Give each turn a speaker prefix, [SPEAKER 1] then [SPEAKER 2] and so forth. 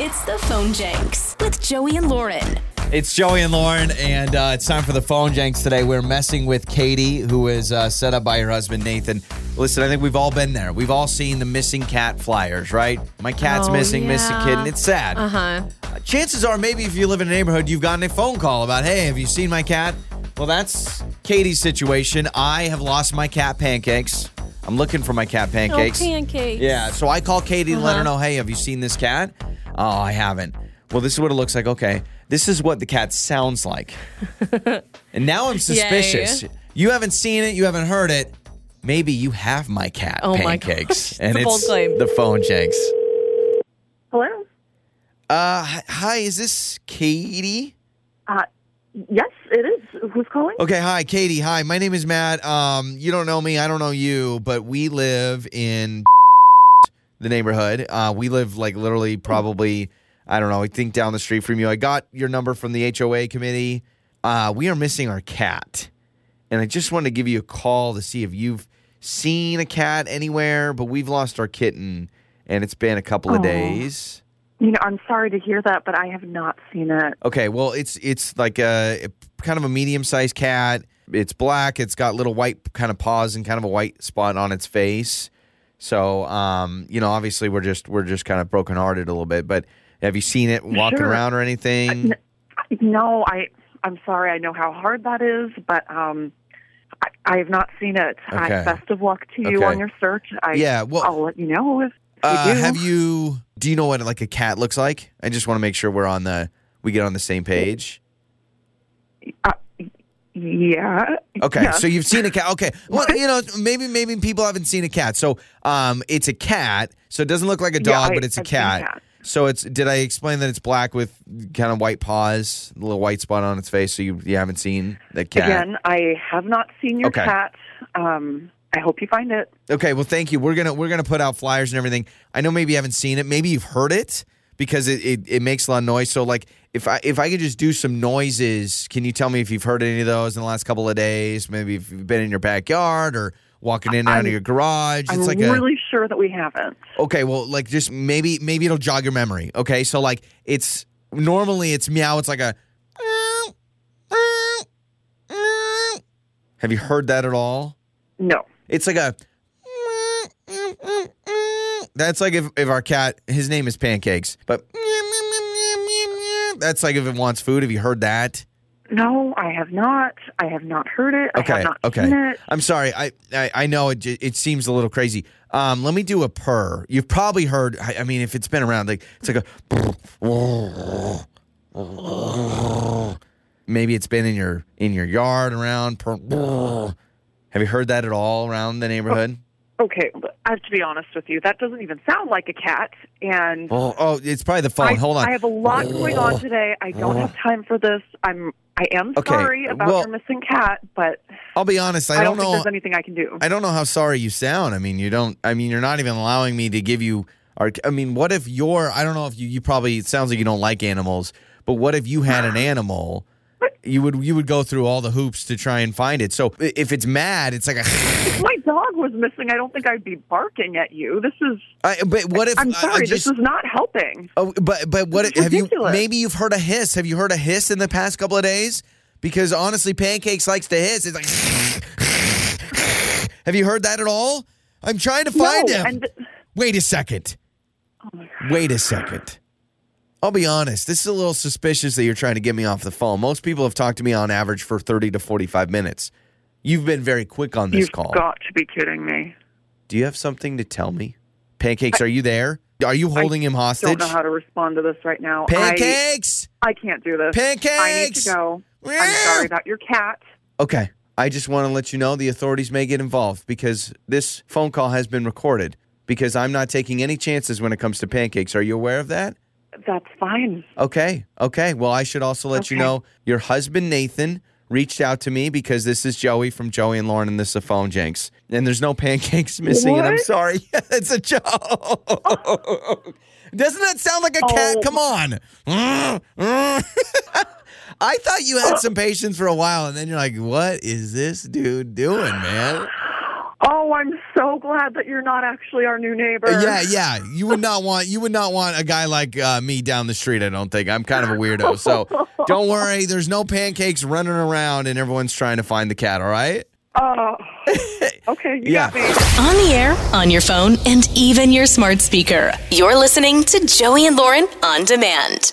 [SPEAKER 1] It's the Phone Jenks with Joey and Lauren.
[SPEAKER 2] It's Joey and Lauren, and uh, it's time for the phone jenks today. We're messing with Katie, who is uh, set up by her husband Nathan. Listen, I think we've all been there. We've all seen the missing cat flyers, right? My cat's
[SPEAKER 3] Oh,
[SPEAKER 2] missing, missing
[SPEAKER 3] yeah.
[SPEAKER 2] kitten. It's sad.
[SPEAKER 3] Uh huh.
[SPEAKER 2] Chances are, maybe if you live in a neighborhood, you've gotten a phone call about, hey, have you seen my cat? Well, that's Katie's situation. I have lost my cat pancakes. I'm looking for my cat pancakes.
[SPEAKER 3] Oh, pancakes.
[SPEAKER 2] Yeah, so I call Katie to let her
[SPEAKER 3] Uh-huh.
[SPEAKER 2] know, hey, have you seen this cat? Oh, I haven't. Well, this is what it looks like. Okay, this is what the cat sounds like. and now I'm suspicious. You haven't seen it, you haven't heard it. Maybe you have my cat
[SPEAKER 3] Oh my
[SPEAKER 2] pancakes.
[SPEAKER 3] gosh,
[SPEAKER 2] and
[SPEAKER 3] it's a bold
[SPEAKER 2] it's
[SPEAKER 3] claim.
[SPEAKER 2] the phone jenks.
[SPEAKER 4] Hello.
[SPEAKER 2] Uh, hi- hi, is this Katie?
[SPEAKER 4] Uh, yes, it is. Who's calling?
[SPEAKER 2] Okay, hi, Katie. Hi, my name is Matt. Um, you don't know me, I don't know you, but we live in the neighborhood. Uh, we live like literally probably, I don't know, I think down the street from you. I got your number from the HOA committee. Uh, we are missing our cat. And I just wanted to give you a call to see if you've seen a cat anywhere, but we've lost our kitten and it's been a couple of days.
[SPEAKER 4] You know, I'm sorry to hear that, but I have not seen it.
[SPEAKER 2] Okay, well, it's it's like a kind of a medium sized cat. It's black. It's got little white kind of paws and kind of a white spot on its face. So, um, you know, obviously we're just we're just kind of brokenhearted a little bit. But have you seen it walking
[SPEAKER 4] Sure.
[SPEAKER 2] around or anything?
[SPEAKER 4] No, I. I'm sorry. I know how hard that is, but um, I, I have not seen it.
[SPEAKER 2] Okay.
[SPEAKER 4] Uh, best of luck to you
[SPEAKER 2] Okay.
[SPEAKER 4] on your search. I,
[SPEAKER 2] Yeah, well-
[SPEAKER 4] I'll let you know if, if
[SPEAKER 2] Uh,
[SPEAKER 4] you
[SPEAKER 2] have you? Do you know what like a cat looks like? I just want to make sure we're on the we get on the same page.
[SPEAKER 4] Yeah.
[SPEAKER 2] Okay,
[SPEAKER 4] Yeah.
[SPEAKER 2] so you've seen a cat. Okay, well, you know, maybe maybe people haven't seen a cat. So, um, it's a cat. So it doesn't look like a dog,
[SPEAKER 4] I-
[SPEAKER 2] but it's a
[SPEAKER 4] I've a
[SPEAKER 2] cat.
[SPEAKER 4] cat.
[SPEAKER 2] So it's. Did I explain that it's black with kind of white paws, a little white spot on its face? So you you haven't seen the cat.
[SPEAKER 4] Again, I have not seen your
[SPEAKER 2] Okay.
[SPEAKER 4] cat. Um, I hope you find it.
[SPEAKER 2] Okay, well, thank you. We're gonna we're gonna put out flyers and everything. I know maybe you haven't seen it. Maybe you've heard it because it, it, it makes a lot of noise. So like if I if I could just do some noises, can you tell me if you've heard any of those in the last couple of days? Maybe if you've been in your backyard or walking in and out of your garage.
[SPEAKER 4] I'm
[SPEAKER 2] it's like a
[SPEAKER 4] really sure that we haven't.
[SPEAKER 2] okay. Well, like just maybe maybe it'll jog your memory. Okay, so like it's normally it's meow. It's like a. Have you heard that at all?
[SPEAKER 4] No.
[SPEAKER 2] It's like a. That's like if, if our cat, his name is Pancakes, but that's like if it wants food. Have you heard that?
[SPEAKER 4] No, I have not. I have not heard it. I
[SPEAKER 2] Okay,
[SPEAKER 4] have not
[SPEAKER 2] okay.
[SPEAKER 4] seen it.
[SPEAKER 2] I'm sorry. I, I I know it it seems a little crazy. Um, let me do a purr. You've probably heard. I, I mean, if it's been around, like it's like a. Maybe it's been in your in your yard around. Have you heard that at all around the neighborhood?
[SPEAKER 4] Okay, I have to be honest with you. That doesn't even sound like a cat. And
[SPEAKER 2] Oh, oh, it's probably the phone.
[SPEAKER 4] I,
[SPEAKER 2] Hold on.
[SPEAKER 4] I have a lot going on oh. today. I don't have time for this. I'm. I am
[SPEAKER 2] Okay,
[SPEAKER 4] sorry about
[SPEAKER 2] well-
[SPEAKER 4] your missing cat, but
[SPEAKER 2] I'll be honest. I,
[SPEAKER 4] I,
[SPEAKER 2] don't,
[SPEAKER 4] don't, think
[SPEAKER 2] know.
[SPEAKER 4] there's anything I can do.
[SPEAKER 2] I don't know how sorry you sound. I mean, you don't. I mean, you're not even allowing me to give you. Our, I mean, what if you're? I don't know if you. You probably. It sounds like you don't like animals. But what if you had an animal? You would. You would go through all the hoops to try and find it. So if it's mad, it's like a.
[SPEAKER 4] if my dog was missing, I don't think I'd be barking at you. This is.
[SPEAKER 2] I, but what if?
[SPEAKER 4] I'm
[SPEAKER 2] I- I
[SPEAKER 4] sorry.
[SPEAKER 2] just,
[SPEAKER 4] this is not helping.
[SPEAKER 2] Oh, but but what have you? Maybe you've heard a hiss. Have you heard a hiss in the past couple of days? Because honestly, pancakes likes to hiss. It's like. have you heard that at all? I'm trying to find
[SPEAKER 4] no,
[SPEAKER 2] him.
[SPEAKER 4] and
[SPEAKER 2] Wait a second.
[SPEAKER 4] oh my God.
[SPEAKER 2] Wait a second. I'll be honest. This is a little suspicious that you're trying to get me off the phone. Most people have talked to me on average for 30 to 45 minutes. You've been very quick on this call.
[SPEAKER 4] you've got to be kidding me.
[SPEAKER 2] Do you have something to tell me? Pancakes, are you there? Are you holding him hostage?
[SPEAKER 4] I don't know how to respond to this right now.
[SPEAKER 2] Pancakes!
[SPEAKER 4] I, I can't do this.
[SPEAKER 2] Pancakes!
[SPEAKER 4] I need to go. I'm sorry about your cat.
[SPEAKER 2] Okay. I just want to let you know the authorities may get involved because this phone call has been recorded because I'm not taking any chances when it comes to pancakes. Are you aware of that?
[SPEAKER 4] That's fine.
[SPEAKER 2] Okay. Okay. Well, I should also let you know your husband, Nathan, reached out to me because this is Joey from Joey and Lauren and this is a phone jenks. And there's no pancakes missing. And I'm sorry. it's a joke. Doesn't that sound like a cat?
[SPEAKER 4] Oh.
[SPEAKER 2] Come on. I thought you had some patience for a while, and then you're like, what is this dude doing, man?
[SPEAKER 4] I'm so glad that you're not actually our new neighbor.
[SPEAKER 2] Yeah, yeah. You would not want you would not want a guy like uh, me down the street. I don't think I'm kind of a weirdo. So don't worry. There's no pancakes running around, and everyone's trying to find the cat. All right.
[SPEAKER 4] Oh. okay,
[SPEAKER 2] Yeah.
[SPEAKER 1] On the air, on your phone, and even your smart speaker. You're listening to Joey and Lauren on demand.